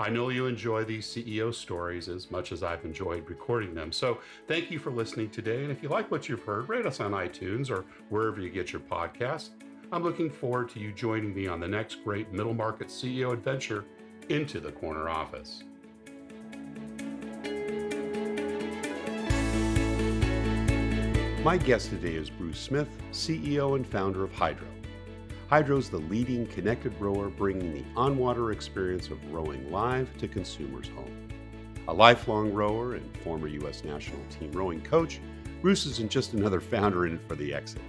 I know you enjoy these CEO stories as much as I've enjoyed recording them. So thank you for listening today. And if you like what you've heard, rate us on iTunes or wherever you get your podcasts. I'm looking forward to you joining me on the next great middle market CEO adventure into the corner office. My guest today is Bruce Smith, CEO and founder of Hydrow. Hydrow is the leading connected rower bringing the on water experience of rowing live to consumers' home. A lifelong rower and former U.S. national team rowing coach, Bruce isn't just another founder in it for the exit.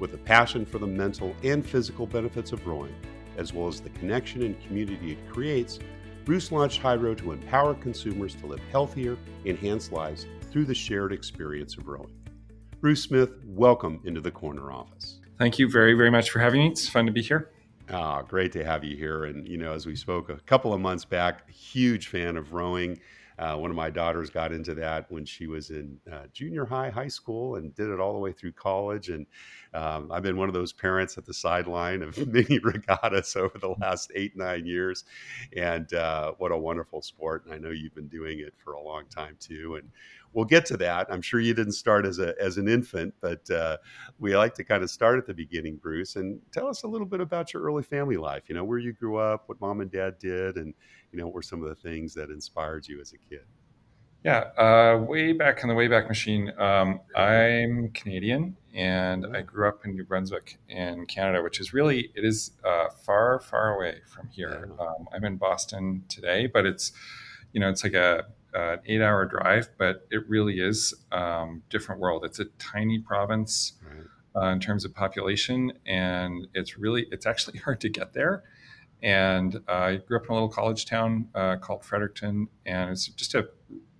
With a passion for the mental and physical benefits of rowing, as well as the connection and community it creates, Bruce launched Hydrow to empower consumers to live healthier, enhanced lives through the shared experience of rowing. Bruce Smith, welcome into the corner office. Thank you very, very much for having me. It's fun to be here. Ah, great to have you here. And, you know, as we spoke a couple of months back, huge fan of rowing. Uh, one of my daughters got into that when she was in uh, junior high, high school, and did it all the way through college. And um, I've been one of those parents at the sideline of many regattas over the last eight, nine years. And uh, what a wonderful sport. And I know you've been doing it for a long time too. And we'll get to that. I'm sure you didn't start as a as an infant, but uh, we like to kind of start at the beginning, Bruce, and tell us a little bit about your early family life. You know, where you grew up, what mom and dad did, and you know, what were some of the things that inspired you as a kid? Yeah, uh, way back in the Wayback Machine, um, I'm Canadian and I grew up in New Brunswick in Canada, which is really it is uh, far, far away from here. Um, I'm in Boston today, but it's you know it's like a an eight-hour drive, but it really is um, different world. It's a tiny province right. uh, in terms of population, and it's really it's actually hard to get there. And uh, I grew up in a little college town uh, called Fredericton, and it's just a,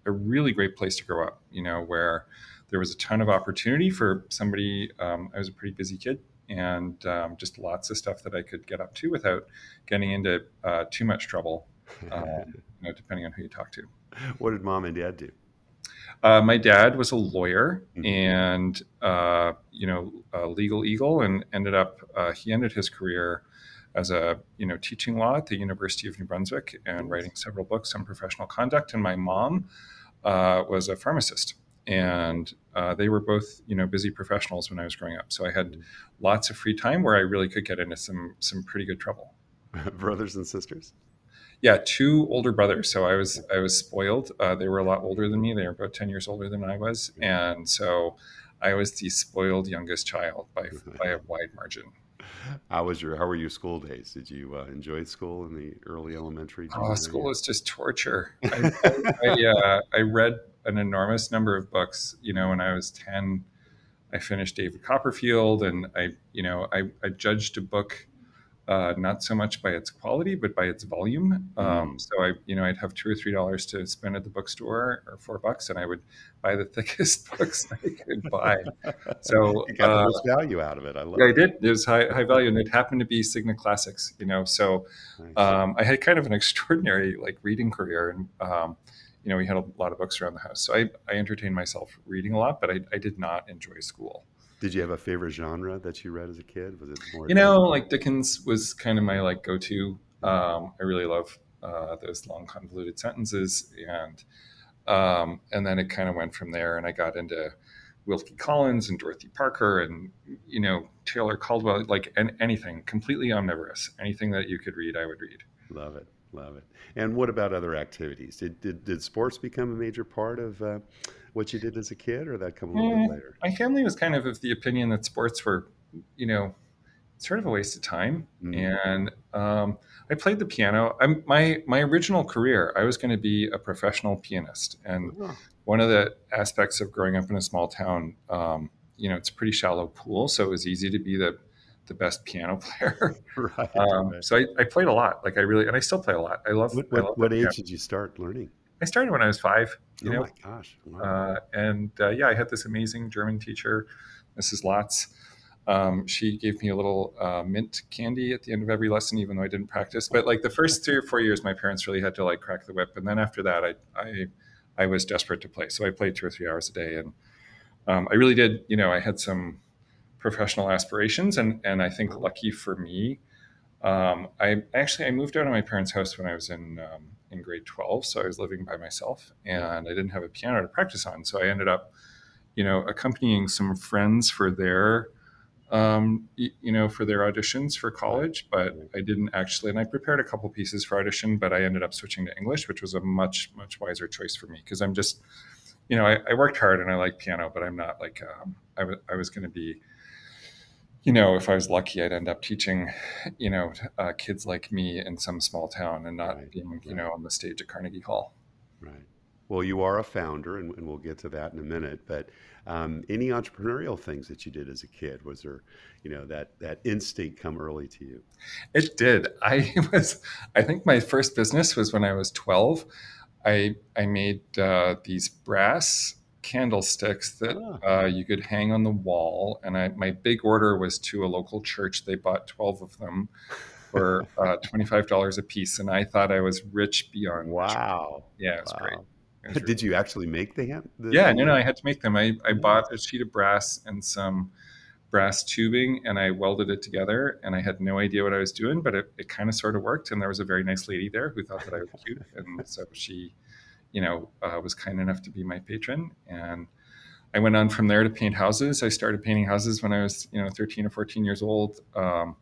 a really great place to grow up. You know, where there was a ton of opportunity for somebody. Um, I was a pretty busy kid, and um, just lots of stuff that I could get up to without getting into uh, too much trouble. Um, you know, depending on who you talk to. What did mom and dad do? Uh, my dad was a lawyer mm-hmm. and uh, you know a legal eagle, and ended up uh, he ended his career as a you know teaching law at the University of New Brunswick and writing several books on professional conduct. And my mom uh, was a pharmacist, and uh, they were both you know busy professionals when I was growing up. So I had mm-hmm. lots of free time where I really could get into some some pretty good trouble. Brothers and sisters. Yeah, two older brothers. So I was I was spoiled. Uh, they were a lot older than me. They were about ten years older than I was, mm-hmm. and so I was the spoiled youngest child by by a wide margin. How was your How were your school days? Did you uh, enjoy school in the early elementary? Oh, school was just torture. I, I, I, uh, I, read an enormous number of books. You know, when I was ten, I finished David Copperfield, and I, you know, I, I judged a book uh, not so much by its quality, but by its volume. Um, mm. So I, you know, I'd have two or three dollars to spend at the bookstore, or four bucks, and I would buy the thickest books I could buy. So you got uh, the most value out of it. I love. Yeah, it. I did. It was high, high value, and it happened to be Signet Classics. You know, so nice. um, I had kind of an extraordinary like reading career, and um, you know, we had a lot of books around the house. So I, I entertained myself reading a lot, but I, I did not enjoy school. Did you have a favorite genre that you read as a kid? Was it more? You know, like Dickens was kind of my like go-to. Um, I really love uh, those long convoluted sentences, and um, and then it kind of went from there, and I got into Wilkie Collins and Dorothy Parker, and you know Taylor Caldwell, like an, anything, completely omnivorous. Anything that you could read, I would read. Love it, love it. And what about other activities? Did did, did sports become a major part of? Uh, what you did as a kid, or that come a little Eh, bit later? my family was kind of of the opinion that sports were, you know, sort of a waste of time. Mm. And um, I played the piano. I'm, my my original career, I was going to be a professional pianist. And Oh, one of the aspects of growing up in a small town, um, you know, it's a pretty shallow pool, so it was easy to be the the best piano player. right. Um, right. so I, I played a lot. Like I really, and I still play a lot. I love. What, I love what, what age did you start learning? I started when I was five. You oh know, my gosh! Wow. uh, and uh, yeah, I had this amazing German teacher, Mrs. Lotz. Um, she gave me a little uh, mint candy at the end of every lesson, even though I didn't practice. But like the first three or four years, my parents really had to like crack the whip, and then after that, I I, I was desperate to play, so I played two or three hours a day, and um, I really did. You know, I had some professional aspirations, and and I think lucky for me, um, I actually I moved out of my parents' house when I was in um, in grade twelve, so I was living by myself, and I didn't have a piano to practice on. So I ended up, you know, accompanying some friends for their, um, you know, for their auditions for college. But I didn't actually, and I prepared a couple pieces for audition, but I ended up switching to English, which was a much much wiser choice for me because I'm just, you know, I, I worked hard and I like piano, but I'm not like um, I wa- I was going to be you know, if I was lucky, I'd end up teaching, you know, uh, kids like me in some small town and not Right, being, you know, on the stage at Carnegie Hall. Right. Well, you are a founder, and, and we'll get to that in a minute. But um, any entrepreneurial things that you did as a kid? Was there, you know, that that instinct come early to you? It did. I was, I think my first business was when I was 12. I, I made uh, these brass candlesticks that Ah, uh, you could hang on the wall. And I, my big order was to a local church. They bought 12 of them for uh, $25 a piece. And I thought I was rich beyond wow, Yeah, it was great. wow. It was really Did you actually make the hand? The, Yeah, no, no, I had to make them. I, I Nice. bought a sheet of brass and some brass tubing and I welded it together and I had no idea what I was doing, but it, it kind of sort of worked. And there was a very nice lady there who thought that I was cute. And so she, you know, uh, was kind enough to be my patron. And I went on from there to paint houses. I started painting houses when I was, you know, 13 or 14 years old. Um,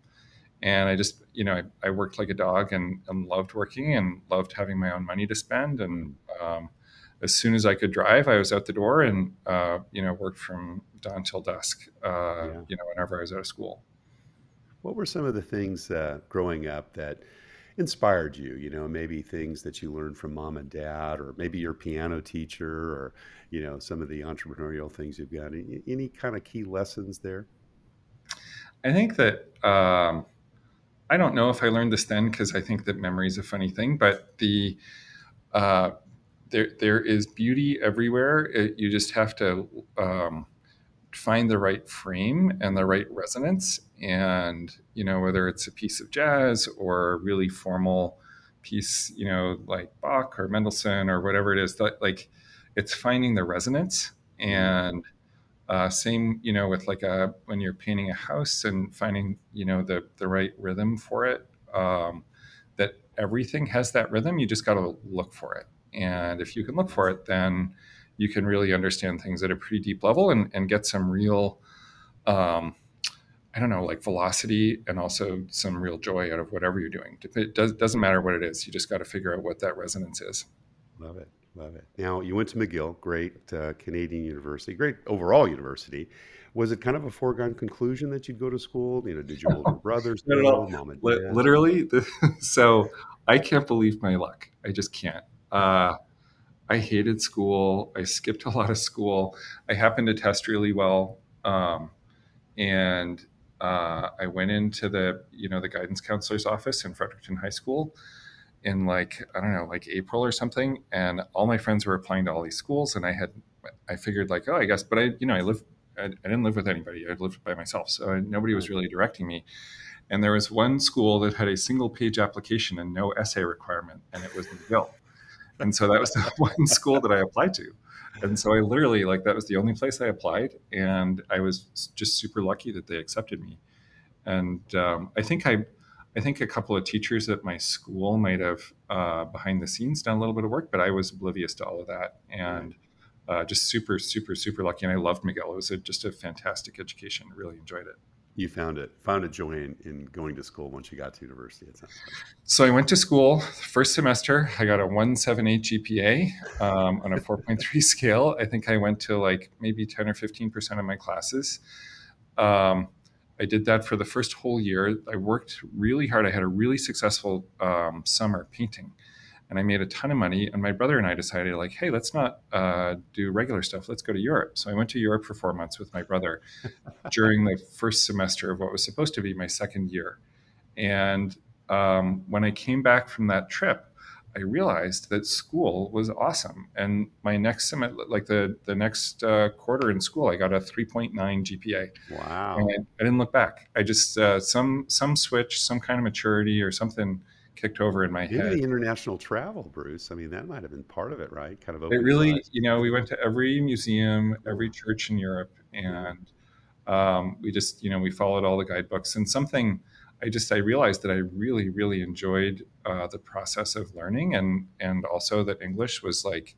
and I just, you know, I, I worked like a dog and, and loved working and loved having my own money to spend. And um, as soon as I could drive, I was out the door and, uh, you know, worked from dawn till dusk, uh, Yeah. you know, whenever I was out of school. What were some of the things uh, growing up that inspired you? You know, maybe things that you learned from mom and dad, or maybe your piano teacher, or you know, some of the entrepreneurial things you've got. Any, any kind of key lessons there? I think that, um, I don't know if I learned this then because I think that memory is a funny thing, but the, uh, there, there is beauty everywhere. It, you just have to um, find the right frame and the right resonance. And, you know, whether it's a piece of jazz or a really formal piece, you know, like Bach or Mendelssohn or whatever it is, that like it's finding the resonance. And uh, same, you know, with like a when you're painting a house and finding, you know, the the right rhythm for it. Um, that everything has that rhythm. You just got to look for it. And if you can look for it, then you can really understand things at a pretty deep level and, and get some real, um, I don't know, like velocity and also some real joy out of whatever you're doing. It does, doesn't matter what it is. You just got to figure out what that resonance is. Love it. Love it. Now, you went to McGill, great uh, Canadian university, great overall university. Was it kind of a foregone conclusion that you'd go to school? You know, did your older brothers No, no, no. mom and Li- literally, the, so I can't believe my luck. I just can't. Uh, I hated school. I skipped a lot of school. I happened to test really well, um, and uh, I went into the you know the guidance counselor's office in Fredericton High School in like I don't know like April or something, and all my friends were applying to all these schools, and I had I figured like oh I guess, but I you know I live I, I didn't live with anybody. I lived by myself, so I, nobody was really directing me. And there was one school that had a single page application and no essay requirement, and it was McGill. And so that was the one school that I applied to. And so I literally, like, that was the only place I applied. And I was just super lucky that they accepted me. And um, I think I, I think a couple of teachers at my school might have uh, behind the scenes done a little bit of work, but I was oblivious to all of that. And uh, just super, super, super lucky. And I loved McGill. It was a, just a fantastic education. Really enjoyed it. You found it, found a joy in, in going to school once you got to university. It sounds like. So I went to school first semester. I got a 178 GPA um, on a 4.3 scale. I think I went to like maybe 10 or 15 percent of my classes. Um, I did that for the first whole year. I worked really hard. I had a really successful um, summer painting and I made a ton of money. And my brother and I decided, like, hey, let's not uh, do regular stuff. Let's go to Europe. So I went to Europe for four months with my brother during the first semester of what was supposed to be my second year. And um, when I came back from that trip, I realized that school was awesome. And my next semester, like the the next uh, quarter in school, I got a 3.9 GPA. Wow! And I, I didn't look back. I just uh, some some switch, some kind of maturity or something kicked over in my Maybe head. the international travel, Bruce. I mean, that might have been part of it, right? Kind of It really, you know, we went to every museum, every church in Europe, and um, we just, you know, we followed all the guidebooks. And something I just I realized that I really, really enjoyed uh, the process of learning, and and also that English was like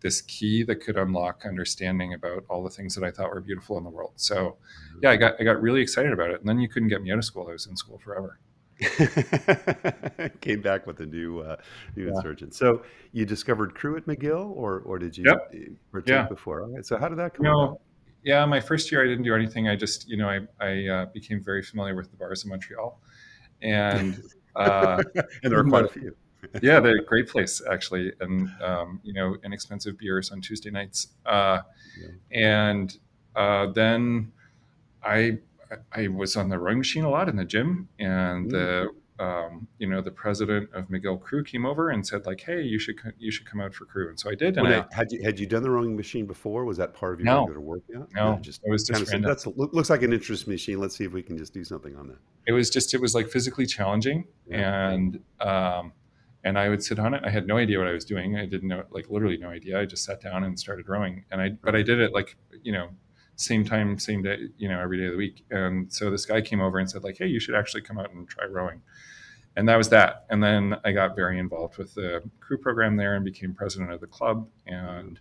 this key that could unlock understanding about all the things that I thought were beautiful in the world. So, yeah, I got I got really excited about it, and then you couldn't get me out of school. I was in school forever. Came back with a new uh, new yeah. insurgent. So you discovered crew at McGill, or or did you yep. partake yeah. before? All right. So how did that come? No, about? yeah, my first year I didn't do anything. I just you know I I uh, became very familiar with the bars in Montreal, and uh, and there are quite a few. yeah, they're a great place actually, and um, you know inexpensive beers on Tuesday nights, uh, yeah. and uh, then I I was on the rowing machine a lot in the gym, and the um, you know the president of McGill Crew came over and said like, "Hey, you should you should come out for crew." And so I did. And I, had you had you done the rowing machine before? Was that part of your no, regular work? Yeah, no, no, just it was just kind of that's looks like an interest machine. Let's see if we can just do something on that. It was just it was like physically challenging, yeah. and um, and I would sit on it. I had no idea what I was doing. I didn't know like literally no idea. I just sat down and started rowing, and I but I did it like you know same time, same day, you know, every day of the week. And so this guy came over and said, like, hey, you should actually come out and try rowing. And that was that. And then I got very involved with the crew program there and became president of the club and,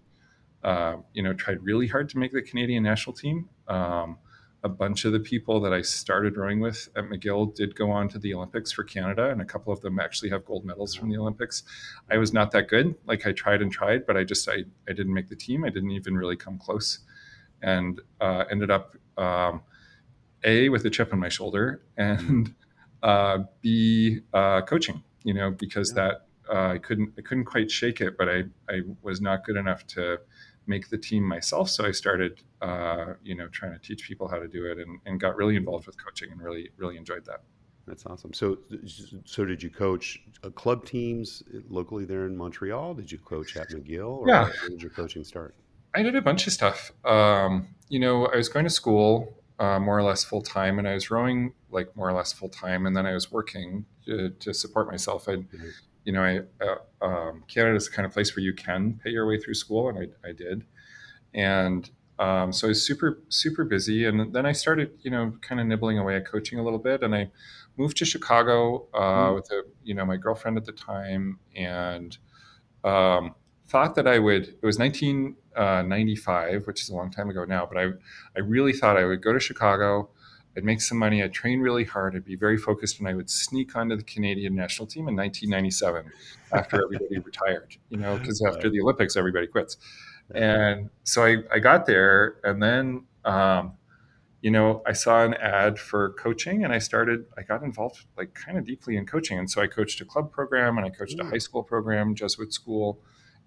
uh, you know, tried really hard to make the Canadian national team. Um, a bunch of the people that I started rowing with at McGill did go on to the Olympics for Canada, and a couple of them actually have gold medals from the Olympics. I was not that good. Like I tried and tried, but I just I, I didn't make the team. I didn't even really come close and uh, ended up um, a with a chip on my shoulder and uh, b uh, coaching. You know, because yeah. that uh, I couldn't I couldn't quite shake it, but I I was not good enough to make the team myself. So I started, uh, you know, trying to teach people how to do it, and, and got really involved with coaching, and really really enjoyed that. That's awesome. So, so did you coach uh, club teams locally there in Montreal? Did you coach at McGill? Or yeah. When did your coaching start? I did a bunch of stuff. Um, you know, I was going to school uh, more or less full time, and I was rowing like more or less full time, and then I was working to, to support myself. I, mm-hmm. you know, I uh, um, Canada is the kind of place where you can pay your way through school, and I, I did, and um, so I was super super busy, and then I started, you know, kind of nibbling away at coaching a little bit, and I moved to Chicago uh, mm-hmm. with a, you know, my girlfriend at the time, and um, thought that I would. It was 1995, uh, which is a long time ago now, but I I really thought I would go to Chicago. I'd make some money. I'd train really hard. I'd be very focused, and I would sneak onto the Canadian national team in 1997 after everybody retired. You know, because after the Olympics, everybody quits. And so I, I got there, and then um, you know, I saw an ad for coaching and I started, I got involved like kind of deeply in coaching. And so I coached a club program and I coached a high school program, Jesuit school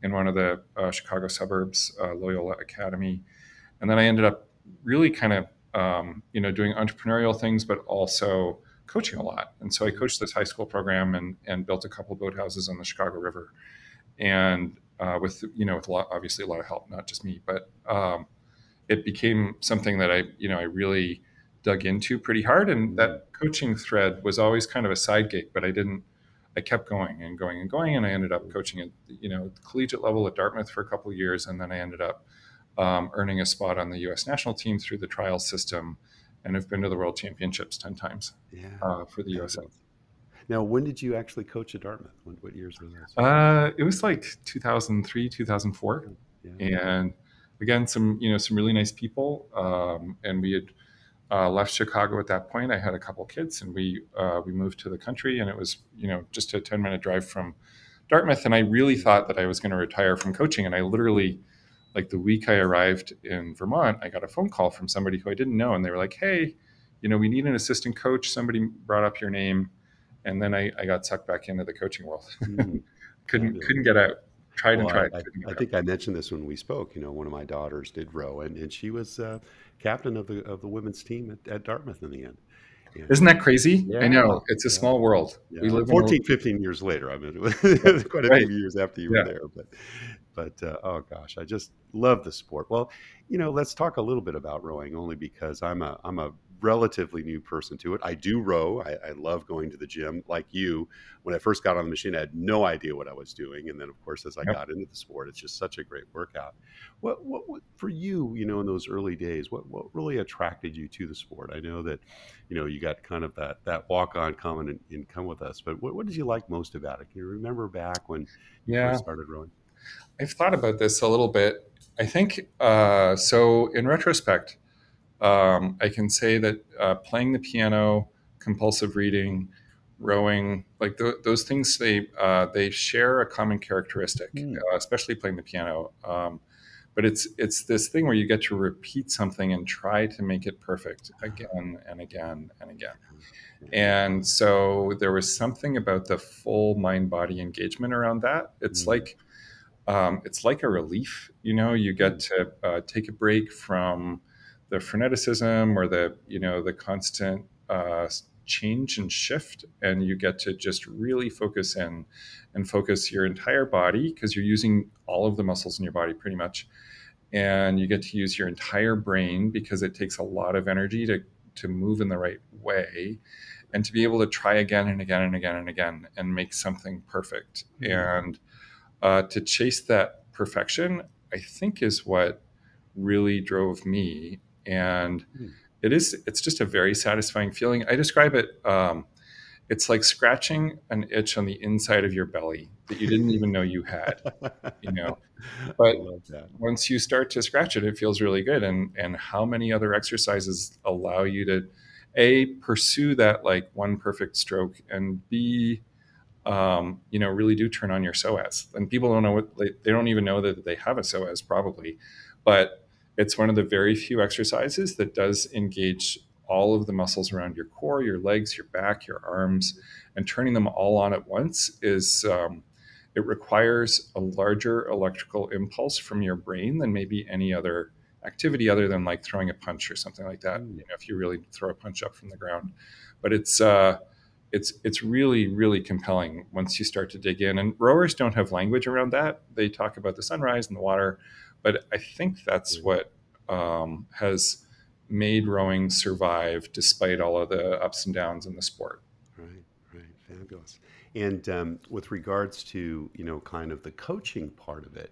in one of the uh, Chicago suburbs, uh, Loyola Academy, and then I ended up really kind of um, you know doing entrepreneurial things, but also coaching a lot. And so I coached this high school program and and built a couple of boathouses on the Chicago River, and uh, with you know with a lot, obviously a lot of help, not just me, but um, it became something that I you know I really dug into pretty hard. And that coaching thread was always kind of a side gate, but I didn't I kept going and going and going, and I ended up coaching at you know collegiate level at Dartmouth for a couple of years, and then I ended up um, earning a spot on the U.S. national team through the trial system, and have been to the World Championships ten times yeah. uh, for the U.S. Now, when did you actually coach at Dartmouth? What, what years was that? Uh, it was like 2003, 2004, yeah. and again, some you know some really nice people, um, and we had uh, left Chicago at that point. I had a couple kids, and we uh, we moved to the country, and it was you know just a ten minute drive from Dartmouth. And I really thought that I was going to retire from coaching, and I literally, like the week I arrived in Vermont, I got a phone call from somebody who I didn't know, and they were like, "Hey, you know, we need an assistant coach. Somebody brought up your name." And then I, I got sucked back into the coaching world. Mm. couldn't couldn't get out tried well, and tried. I, I, I think I mentioned this when we spoke. You know, one of my daughters did row, and, and she was uh, captain of the of the women's team at, at Dartmouth in the end. Yeah. Isn't that crazy? Yeah. I know it's a yeah. small world. We live 14, 15 years later. I mean, it was quite a right. few years after you were there, but but uh, oh gosh, I just love the sport. Well, you know, let's talk a little bit about rowing, only because I'm a I'm a relatively new person to it. I do row. I, I, love going to the gym. Like you, when I first got on the machine, I had no idea what I was doing. And then, of course, as I yep. got into the sport, it's just such a great workout. What, what, what, for you, you know, in those early days, what, what really attracted you to the sport? I know that, you know, you got kind of that, that walk on come and, and come with us, but what, what did you like most about it? Can you remember back when yeah. you first started rowing? I've thought about this a little bit. I think uh, so. In retrospect, um, I can say that uh, playing the piano, compulsive reading, rowing, like th- those things, they uh, they share a common characteristic, mm. uh, especially playing the piano. Um, but it's it's this thing where you get to repeat something and try to make it perfect again and again and again. And so there was something about the full mind body engagement around that. It's mm. like um, it's like a relief. You know, you get hmm. to uh, take a break from the freneticism or the you know the constant uh, change and shift and you get to just really focus in and focus your entire body because you're using all of the muscles in your body pretty much and you get to use your entire brain because it takes a lot of energy to to move in the right way and to be able to try again and again and again and again and make something perfect mm-hmm. and uh, to chase that perfection i think is what really drove me and mm. it is it's just a very satisfying feeling. I describe it. Um, it's like scratching an itch on the inside of your belly that you didn't even know you had. You know, but once you start to scratch it, it feels really good. And and how many other exercises allow you to a pursue that like one perfect stroke and b um, you know really do turn on your psoas and people don't know what they, they don't even know that they have a psoas probably but it's one of the very few exercises that does engage all of the muscles around your core, your legs, your back, your arms, and turning them all on at once is um, it requires a larger electrical impulse from your brain than maybe any other activity other than like throwing a punch or something like that. You know, if you really throw a punch up from the ground, but it's uh, it's it's really really compelling once you start to dig in. And rowers don't have language around that. They talk about the sunrise and the water but I think that's what um, has made rowing survive despite all of the ups and downs in the sport. Right, right, fabulous. And um, with regards to you know kind of the coaching part of it,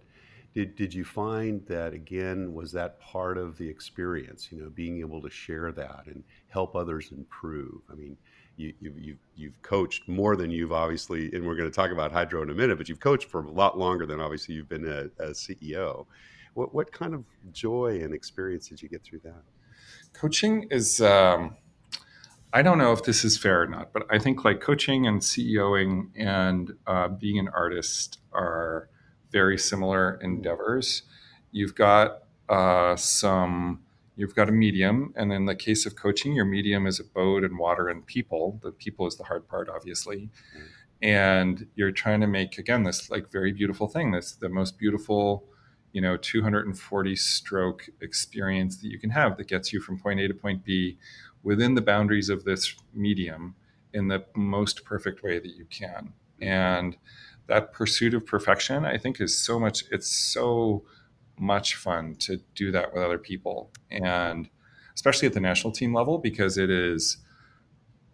did did you find that again was that part of the experience? You know, being able to share that and help others improve. I mean. You, you, you've, you've coached more than you've obviously, and we're going to talk about Hydrow in a minute, but you've coached for a lot longer than obviously you've been a, a CEO. What what kind of joy and experience did you get through that? Coaching is. Um, I don't know if this is fair or not, but I think like coaching and CEOing and uh, being an artist are very similar endeavors. You've got uh, some you've got a medium and in the case of coaching your medium is a boat and water and people the people is the hard part obviously mm. and you're trying to make again this like very beautiful thing this the most beautiful you know 240 stroke experience that you can have that gets you from point A to point B within the boundaries of this medium in the most perfect way that you can. And that pursuit of perfection, I think, is so much, it's so much fun to do that with other people. And especially at the national team level, because it is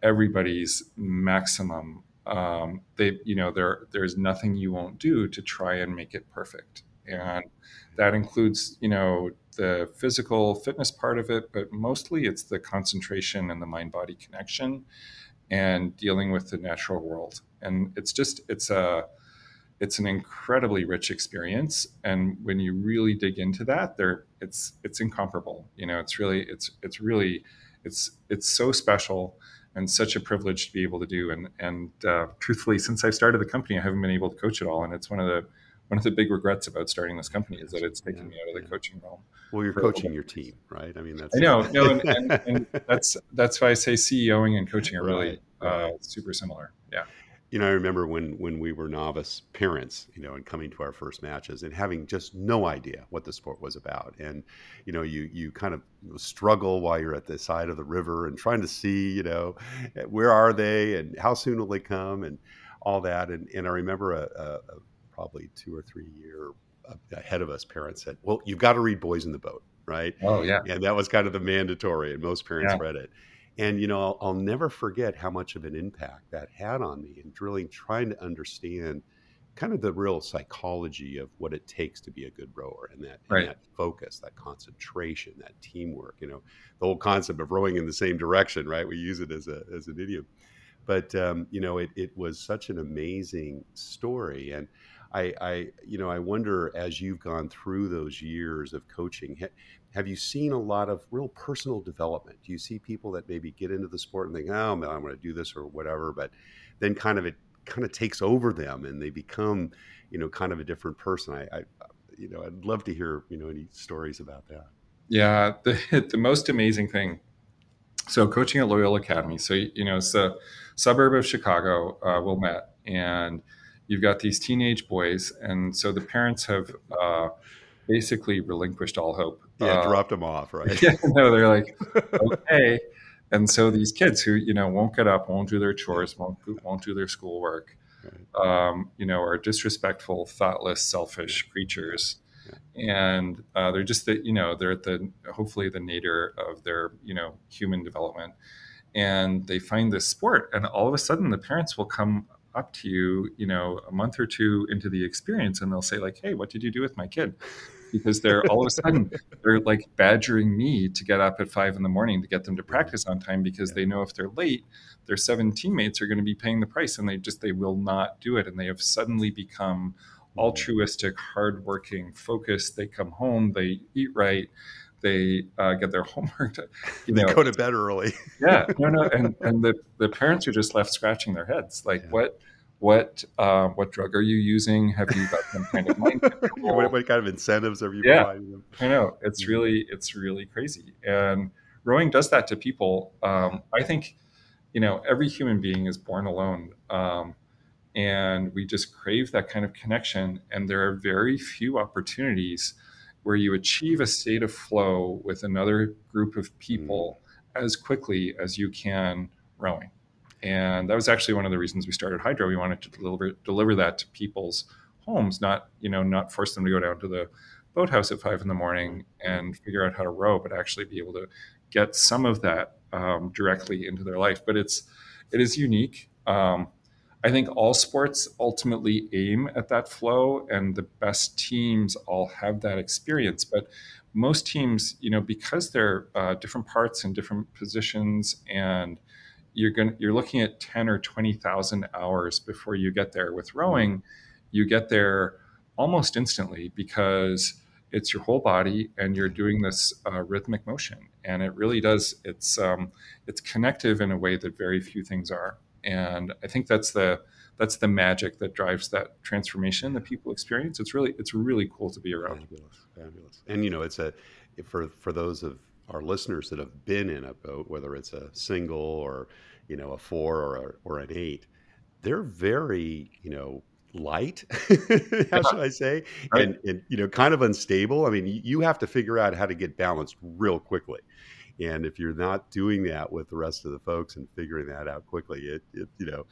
everybody's maximum. Um, they, you know, there, there's nothing you won't do to try and make it perfect. And that includes, you know, the physical fitness part of it, but mostly it's the concentration and the mind body connection and dealing with the natural world. And it's just, it's a, it's an incredibly rich experience. And when you really dig into that, there, it's, it's incomparable. You know, it's really, it's, it's really it's it's so special and such a privilege to be able to do. And and uh, truthfully, since I started the company, I haven't been able to coach at all, and it's one of the one of the big regrets about starting this company is that it's taken yeah, me out of the coaching realm. Well, you're coaching your team, right? I mean, that's I know, no, and, and, and, that's that's why I say CEOing and coaching are really right. Uh, super similar. Yeah you know, I remember when when we were novice parents, you know, and coming to our first matches and having just no idea what the sport was about, and you know, you you kind of struggle while you're at the side of the river and trying to see, you know, where are they and how soon will they come and all that, and and I remember a, a, a probably two or three year ahead of us parents said, well, you've got to read Boys in the Boat, right? Oh yeah, and that was kind of the mandatory, and most parents yeah. read it and you know I'll, I'll, never forget how much of an impact that had on me in really trying to understand kind of the real psychology of what it takes to be a good rower and that, right. and that focus that concentration that teamwork you know the whole concept of rowing in the same direction right we use it as a as an idiom but um, you know it, it was such an amazing story and I, I, you know, I wonder as you've gone through those years of coaching, have you seen a lot of real personal development? Do you see people that maybe get into the sport and think, oh, man, I'm going to do this or whatever, but then kind of it kind of takes over them and they become, you know, kind of a different person. I, I you know, I'd love to hear, you know, any stories about that. Yeah, the, the most amazing thing. So coaching at Loyola Academy. So you know, it's a suburb of Chicago, uh, Wilmette, and you've got these teenage boys, and so the parents have uh, basically relinquished all hope. Yeah, uh, dropped them off, right? Yeah, no, they're like, okay. And so these kids who you know won't get up, won't do their chores, won't won't do their schoolwork, um, you know, are disrespectful, thoughtless, selfish creatures, and uh, they're just that you know they're at the hopefully the nadir of their you know human development, and they find this sport, and all of a sudden the parents will come up to you, you know, a month or two into the experience, and they'll say like, "Hey, what did you do with my kid?" Because they're all of a sudden they're like badgering me to get up at five in the morning to get them to practice on time because they know if they're late, their seven teammates are going to be paying the price, and they just they will not do it, and they have suddenly become mm-hmm. altruistic, hardworking, focused. They come home, they eat right, they uh, get their homework. You know, they go to bed early. yeah, no, no, and and the, the parents are just left scratching their heads, like yeah. what. What uh, what drug are you using? Have you got some kind of mind control? what, what, kind of incentives are you yeah, providing them? I know it's really it's really crazy, and rowing does that to people. Um, I think you know every human being is born alone, um, and we just crave that kind of connection. And there are very few opportunities where you achieve a state of flow with another group of people mm. as quickly as you can rowing. And that was actually one of the reasons we started Hydrow. We wanted to deliver deliver that to people's homes, not you know not force them to go down to the boathouse at five in the morning and figure out how to row, but actually be able to get some of that um, directly into their life. But it's it is unique. Um, I think all sports ultimately aim at that flow, and the best teams all have that experience. But most teams, you know, because they're uh, different parts and different positions, and you're going you're looking at ten or twenty thousand hours before you get there. With rowing, you get there almost instantly because it's your whole body and you're doing this uh, rhythmic motion, and it really does. It's um, it's connective in a way that very few things are and I think that's the that's the magic that drives that transformation that people experience. It's really it's really cool to be around. Fabulous, fabulous. And you know, it's a for for those of our listeners that have been in a boat, whether it's a single or you know a four or a, or an eight, they're very you know light how should i say right. and, and you know kind of unstable i mean you have to figure out how to get balanced real quickly and if you're not doing that with the rest of the folks and figuring that out quickly, it, it you know,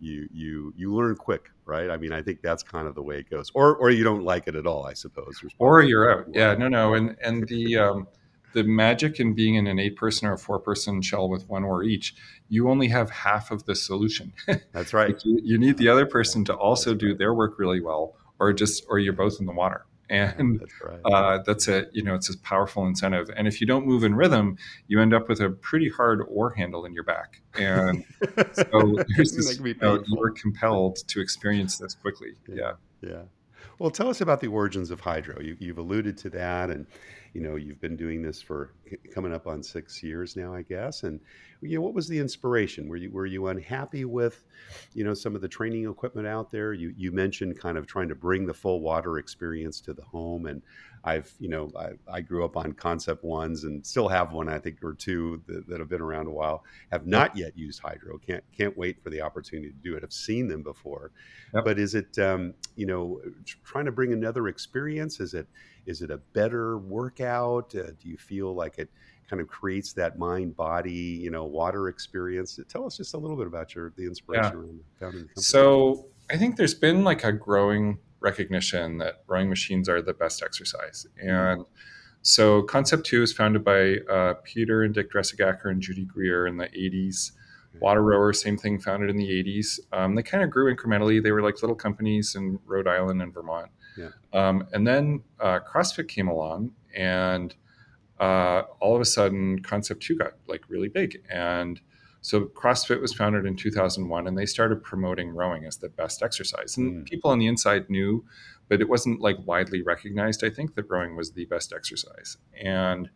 you you you learn quick, right? I mean, I think that's kind of the way it goes. Or or you don't like it at all, I suppose. Or you're out. Yeah, no, no. And and the um, the magic in being in an eight person or a four person shell with one or each, you only have half of the solution. That's right. you, you, need the other person to also do their work really well, or just or you're both in the water and that's, right. uh, that's a you know it's a powerful incentive. And if you don't move in rhythm you end up with a pretty hard oar handle in your back. And so this, you, know, you are compelled to experience this quickly. Yeah. Yeah. Well tell us about the origins of Hydrow you, have alluded to that and you know you've been doing this for coming up on six years now, I guess. And you know, what was the inspiration? Were you were you unhappy with, you know, some of the training equipment out there? You you mentioned kind of trying to bring the full water experience to the home, and I've you know I, I grew up on Concept ones and still have one I think or two that, that have been around a while. Have not yet used Hydrow. Can't can't wait for the opportunity to do it. I've seen them before, yep. but is it um, you know trying to bring another experience? Is it is it a better workout? Uh, do you feel like it kind of creates that mind body you know water experience? Tell us just a little bit about your the inspiration yeah. around founding the company. So I think there's been like a growing recognition that rowing machines are the best exercise. Mm-hmm. And so Concept 2 was founded by uh, Peter and Dick Dreissigacker and Judy Geer in the 80s. Water Rower, same thing, founded in the 80s. Um, they kind of grew incrementally. They were like little companies in Rhode Island and Vermont. Yeah. Um, and then uh, CrossFit came along, and uh, all of a sudden, Concept 2 got like really big. And so CrossFit was founded in 2001, and they started promoting rowing as the best exercise. And mm. people on the inside knew, but it wasn't like widely recognized. I think that rowing was the best exercise. And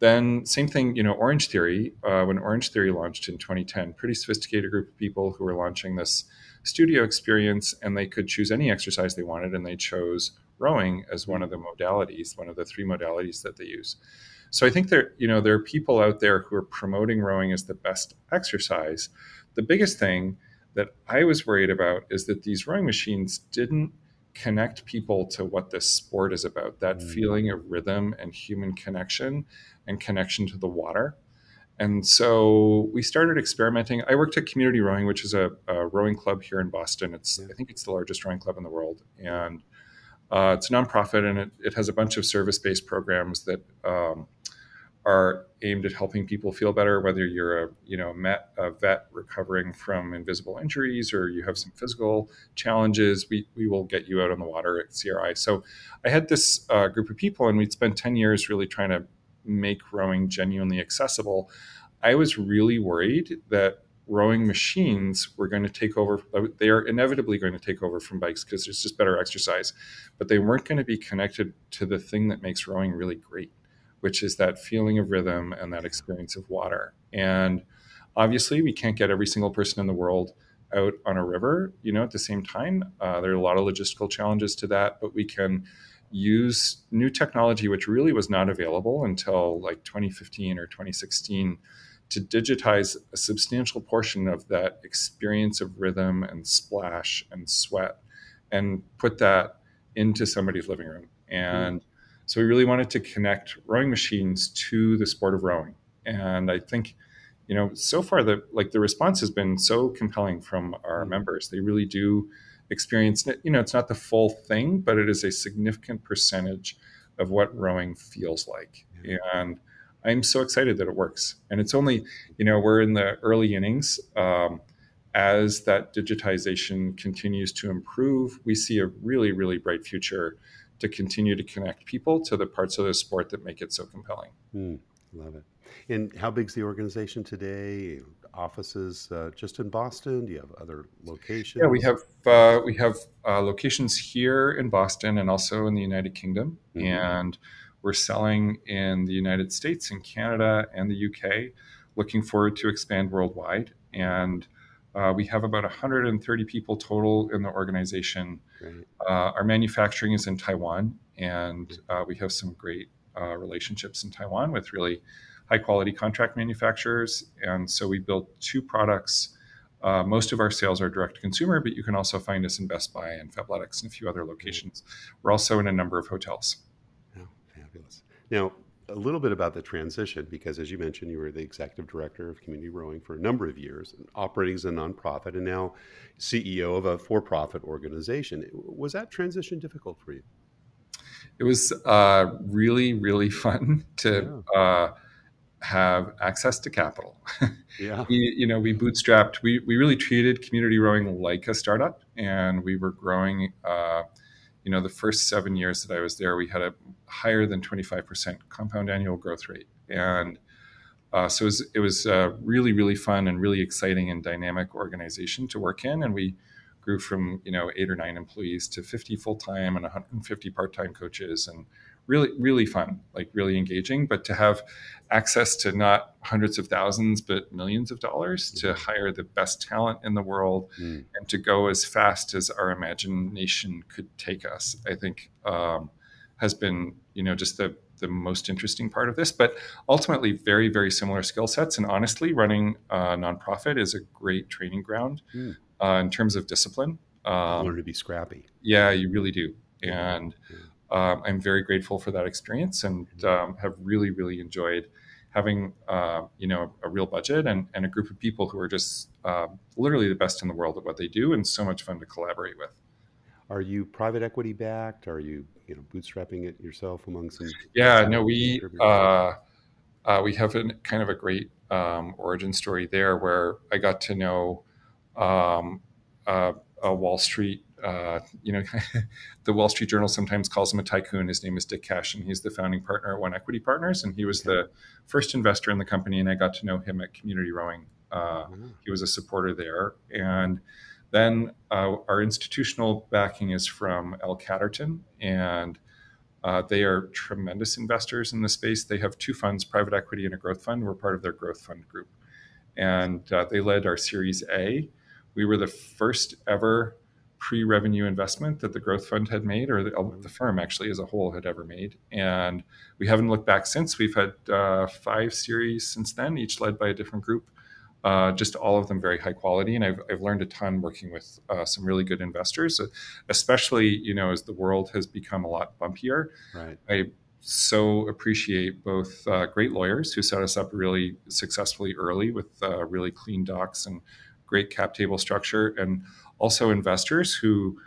then same thing, you know, Orange Theory. Uh, when Orange Theory launched in 2010, pretty sophisticated group of people who were launching this studio experience, and they could choose any exercise they wanted, and they chose rowing as one of the modalities, one of the three modalities that they use. So I think there, you know, there are people out there who are promoting rowing as the best exercise. The biggest thing that I was worried about is that these rowing machines didn't connect people to what this sport is about that mm. feeling of rhythm and human connection and connection to the water. And so we started experimenting. I worked at Community Rowing, which is a, a rowing club here in Boston. It's. I think it's the largest rowing club in the world, and uh, it's a nonprofit, and it, it has a bunch of service-based programs that um, are aimed at helping people feel better, whether you're a you know met, a vet recovering from invisible injuries or you have some physical challenges. We we will get you out on the water at CRI. So I had this uh, group of people, and we'd spent ten years really trying to make rowing genuinely accessible. I was really worried that rowing machines were going to take over they are inevitably going to take over from bikes because it's just better exercise but they weren't going to be connected to the thing that makes rowing really great which is that feeling of rhythm and that experience of water. And obviously, we can't get every single person in the world out on a river, you know, at the same time. Uh, there are a lot of logistical challenges to that, but we can use new technology, which really was not available until like 2015 or 2016, to digitize a substantial portion of that experience of rhythm and splash and sweat and put that into somebody's living room. And mm so we really wanted to connect rowing machines to the sport of rowing. And I think, you know, so far the like the response has been so compelling from our mm-hmm. members. They really do experience you know, it's not the full thing, but it is a significant percentage of what rowing feels like. Yeah. And I'm so excited that it works. And it's only, you know, we're in the early innings. Um, as that digitization continues to improve, we see a really, really bright future to continue to connect people to the parts of the sport that make it so compelling. Mm, love it. And how big's the organization today? Offices uh, just in Boston? Do you have other locations? Yeah, we have uh, we have uh, locations here in Boston and also in the United Kingdom, mm-hmm. and we're selling in the United States and Canada and the UK. Looking forward to expand worldwide, and uh, we have about 130 people total in the organization. Uh, our manufacturing is in Taiwan, and uh, we have some great uh, relationships in Taiwan with really high quality contract manufacturers. And so we built two products. Uh, most of our sales are direct to consumer, but you can also find us in Best Buy and Fabletics and a few other locations. We're also in a number of hotels. Oh, fabulous. Now, a little bit about the transition because, as you mentioned, you were the executive director of Community Rowing for a number of years, operating as a nonprofit, and now CEO of a for-profit organization. Was that transition difficult for you? It was uh, really, really fun to yeah. uh, have access to capital. yeah, we, you know, we bootstrapped. We we really treated Community Rowing like a startup, and we were growing. Uh, you know, the first seven years that I was there, we had a higher than 25% compound annual growth rate. And uh, so it was, it was uh, really, really fun and really exciting and dynamic organization to work in. And we grew from, you know, eight or nine employees to 50 full-time and 150 part-time coaches and really really fun, like really engaging. But to have access to not hundreds of thousands but millions of dollars to Mm-hmm. hire the best talent in the world Mm. and to go as fast as our imagination could take us, I think um, has been you know just the the most interesting part of this. But ultimately, very very similar skill sets. And honestly, running a nonprofit is a great training ground Mm. uh, in terms of discipline. Um, Learn to be scrappy. yeah, you really do. And Yeah. Um, I'm very grateful for that experience and Mm-hmm. um, have really, really enjoyed having, uh, you know, a real budget and, and a group of people who are just uh, literally the best in the world at what they do and so much fun to collaborate with. Are you private equity backed? Are you you know bootstrapping it yourself among some? Yeah, no, we uh, uh, we have a kind of a great um, origin story there where I got to know um, uh, a Wall Street. Uh, you know, the Wall Street Journal sometimes calls him a tycoon. His name is Dick Cashin, and he's the founding partner at One Equity Partners, and he was Okay. the first investor in the company. And I got to know him at Community Rowing. Uh, Wow. he was a supporter there, and then uh, our institutional backing is from L. Catterton, and uh, they are tremendous investors in the space. They have two funds, private equity and a growth fund. We're part of their growth fund group. And uh, they led our Series A. We were the first ever pre revenue investment that the growth fund had made, or the, uh, the firm actually as a whole had ever made. And we haven't looked back since. We've had uh, five series since then, each led by a different group. Uh, just all of them very high quality, and I've, I've learned a ton working with uh, some really good investors, especially you know as the world has become a lot bumpier. Right. I so appreciate both uh, great lawyers who set us up really successfully early with uh, really clean docs and great cap table structure, and also investors who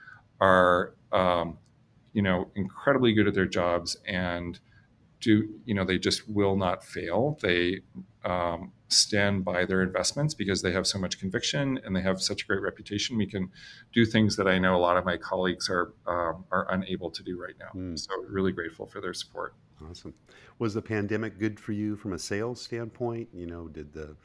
are, um, you know, incredibly good at their jobs and do, you know, they just will not fail. They um, stand by their investments because they have so much conviction and they have such a great reputation. We can do things that I know a lot of my colleagues are um, are unable to do right now. Mm. So really grateful for their support. Awesome. Was the pandemic good for you from a sales standpoint? You know, did the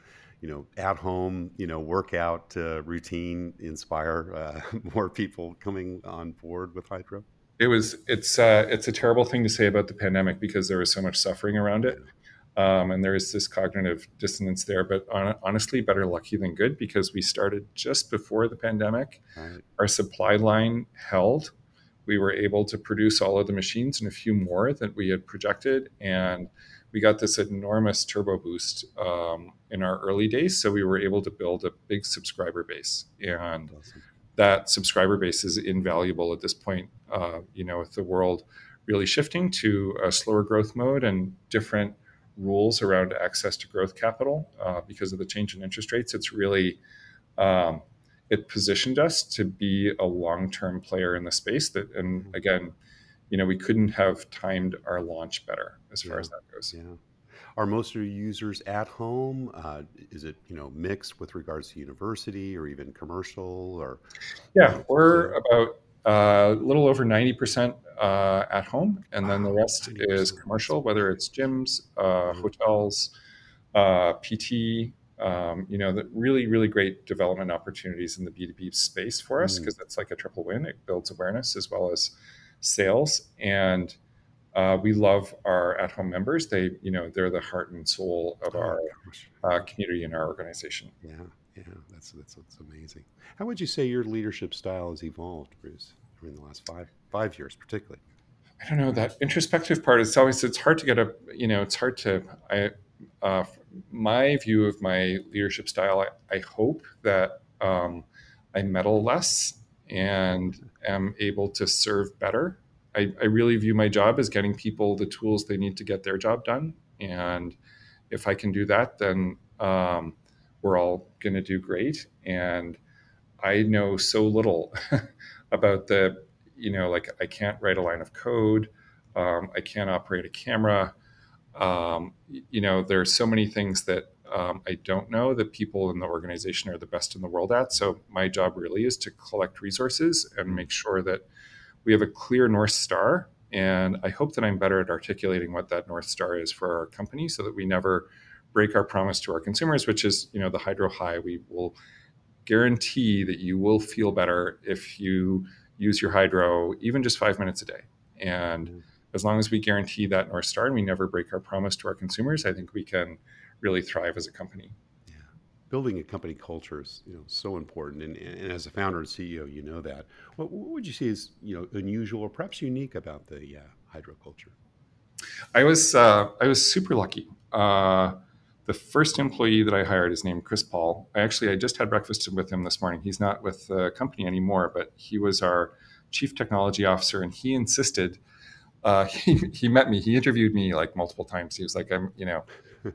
you know at home you know workout uh, routine inspire uh, more people coming on board with Hydrow? It was it's uh, it's a terrible thing to say about the pandemic because there was so much suffering around it. Um, and there is this cognitive dissonance there, but on, honestly, better lucky than good because we started just before the pandemic. Right. our supply line held. We were able to produce all of the machines and a few more that we had projected, and we got this enormous turbo boost um, in our early days. So we were able to build a big subscriber base, and Awesome. that subscriber base is invaluable at this point. Uh, you know, with the world really shifting to a slower growth mode and different rules around access to growth capital uh, because of the change in interest rates, it's really um, it positioned us to be a long-term player in the space. That, and again, you know, we couldn't have timed our launch better as far Yeah. as that goes. Yeah. Are most of your users at home? Uh, is it you know mixed with regards to university or even commercial or? Yeah, we're about uh, a little over 90% uh, at home, and then the rest 90%. is commercial, whether it's gyms, uh, Mhm. hotels, uh, PT. Um, you know, the really, really great development opportunities in the B2B space for us Mm. because it's like a triple win. It builds awareness as well as sales. And uh, we love our at home members. They, you know, they're the heart and soul of Oh, our uh, community and our organization. Yeah, yeah, that's that's that's amazing. How would you say your leadership style has evolved, Bruce, in the last five five years, particularly? I don't know that introspective part. It's always it's hard to get a you know it's hard to I uh, my view of my leadership style. I, I hope that um, I meddle less and am able to serve better. I, I really view my job as getting people the tools they need to get their job done, and if I can do that, then um, we're all going to do great. And I know so little about the you know, like I can't write a line of code, um, I can't operate a camera. Um, you know, there are so many things that um, I don't know that people in the organization are the best in the world at. So my job really is to collect resources and make sure that we have a clear north star. And I hope that I'm better at articulating what that north star is for our company, so that we never break our promise to our consumers, which is, you know, the Hydrow High. We will guarantee that you will feel better if you use your Hydrow even just five minutes a day and as long as we guarantee that North Star and we never break our promise to our consumers, I think we can really thrive as a company. Yeah. Building a company culture is you know so important, and, and as a founder and CEO, you know that. What, what, would you say is you know unusual or perhaps unique about the uh, Hydrow culture? I was uh, I was super lucky. Uh, the first employee that I hired is named Chris Paul. I actually I just had breakfast with him this morning. He's not with the company anymore, but he was our chief technology officer, and he insisted. Uh, he, he met me. He interviewed me like multiple times. He was like, I'm, you know,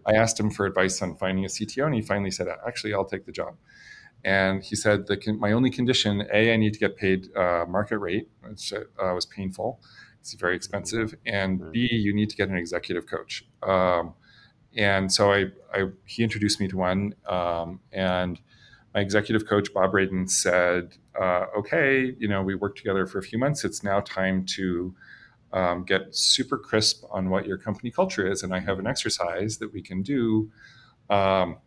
I asked him for advice on finding a CTO, and he finally said, actually, I'll take the job. And he said, the, my only condition, A, I need to get paid uh, market rate, which uh, was painful. It's very expensive. And B, you need to get an executive coach. Um, and so I, I, he introduced me to one, um, and my executive coach Bob Radin said, uh, "Okay, you know, we worked together for a few months. It's now time to um, get super crisp on what your company culture is, and I have an exercise that we can do." Um,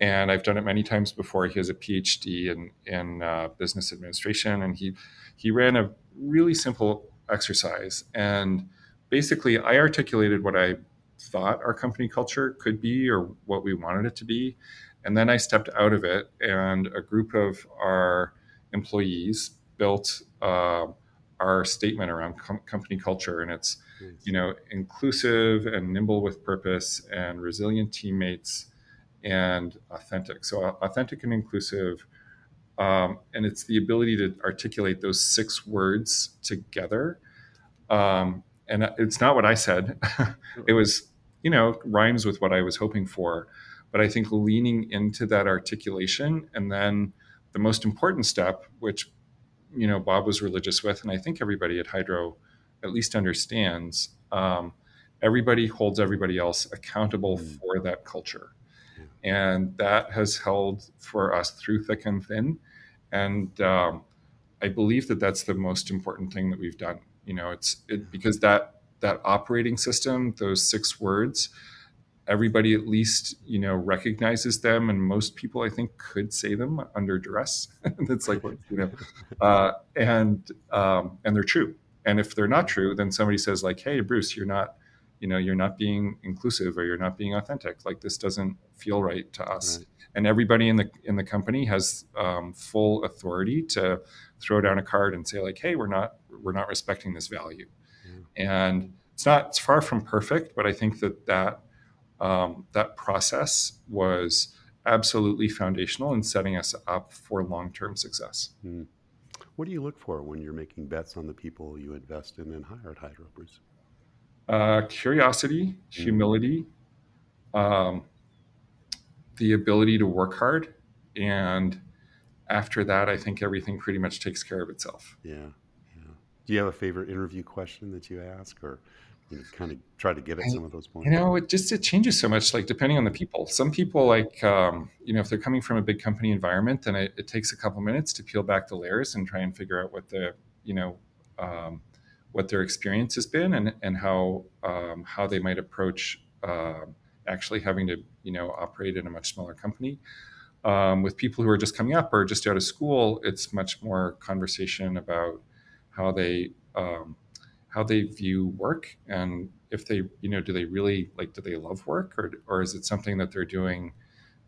and I've done it many times before. He has a PhD in in uh, business administration, and he he ran a really simple exercise. And basically, I articulated what I thought our company culture could be or what we wanted it to be. And then I stepped out of it, and a group of our employees built uh, our statement around com- company culture. And it's, you know, inclusive and nimble with purpose and resilient teammates and authentic. So, authentic and inclusive. Um, and it's the ability to articulate those six words together um, and it's not what I said. it was, you know, rhymes with what I was hoping for. But I think leaning into that articulation and then the most important step, which, you know, Bob was religious with, and I think everybody at Hydrow at least understands, um, everybody holds everybody else accountable mm. for that culture. Yeah. And that has held for us through thick and thin. And um, I believe that that's the most important thing that we've done you know it's it, because that that operating system those six words everybody at least you know recognizes them and most people i think could say them under duress. That's like you know uh, and um, and they're true. And if they're not true then somebody says like hey bruce you're not you know you're not being inclusive or you're not being authentic. Like this doesn't feel right to us. Right. and everybody in the in the company has um, full authority to throw down a card and say like hey we're not we're not respecting this value. Yeah. and it's not it's far from perfect but i think that that um, that process was absolutely foundational in setting us up for long-term success mm. what do you look for when you're making bets on the people you invest in and hire at hydrow bruce uh, curiosity mm. humility um, the ability to work hard and after that, I think everything pretty much takes care of itself. Yeah, yeah. Do you have a favorite interview question that you ask, or you know, kind of try to get at some of those points? You know, it just it changes so much, like depending on the people. Some people, like um, you know, if they're coming from a big company environment, then it, it, takes a couple minutes to peel back the layers and try and figure out what the you know um, what their experience has been and and how um, how they might approach uh, actually having to you know operate in a much smaller company. Um, with people who are just coming up or just out of school, it's much more conversation about how they um, how they view work and if they you know do they really like do they love work or or is it something that they're doing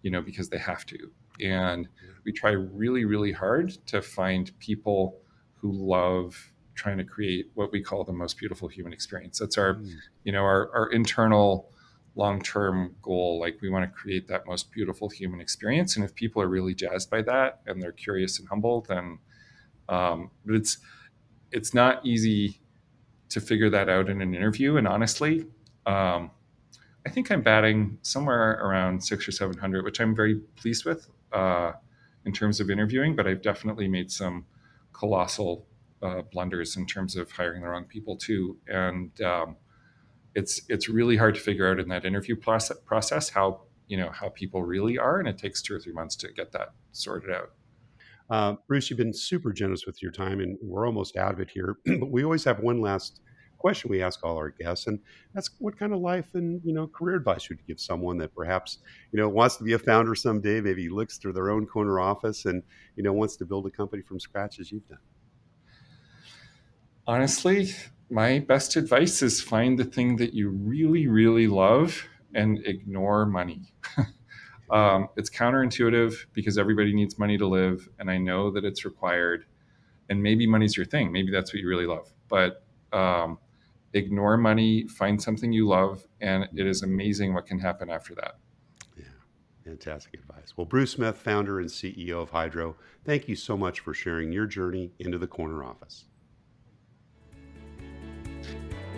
you know because they have to? And we try really really hard to find people who love trying to create what we call the most beautiful human experience. That's our mm. you know our, our internal long-term goal like we want to create that most beautiful human experience. And if people are really jazzed by that and they're curious and humble then um, but it's it's not easy to figure that out in an interview and honestly um, i think i'm batting somewhere around six or seven hundred which i'm very pleased with uh, in terms of interviewing but i've definitely made some colossal uh, blunders in terms of hiring the wrong people too and um, it's it's really hard to figure out in that interview process, process how you know how people really are, and it takes two or three months to get that sorted out. Uh, Bruce, you've been super generous with your time, and we're almost out of it here. but we always have one last question we ask all our guests, and that's what kind of life and you know career advice would you give someone that perhaps you know wants to be a founder someday, maybe looks through their own corner office, and you know wants to build a company from scratch as you've done. Honestly, my best advice is find the thing that you really, really love and ignore money. um, it's counterintuitive because everybody needs money to live, and I know that it's required. And maybe money's your thing. Maybe that's what you really love. But um, ignore money, find something you love, and it is amazing what can happen after that. Yeah, fantastic advice. Well, Bruce Smith, founder and CEO of Hydrow, thank you so much for sharing your journey into the corner office.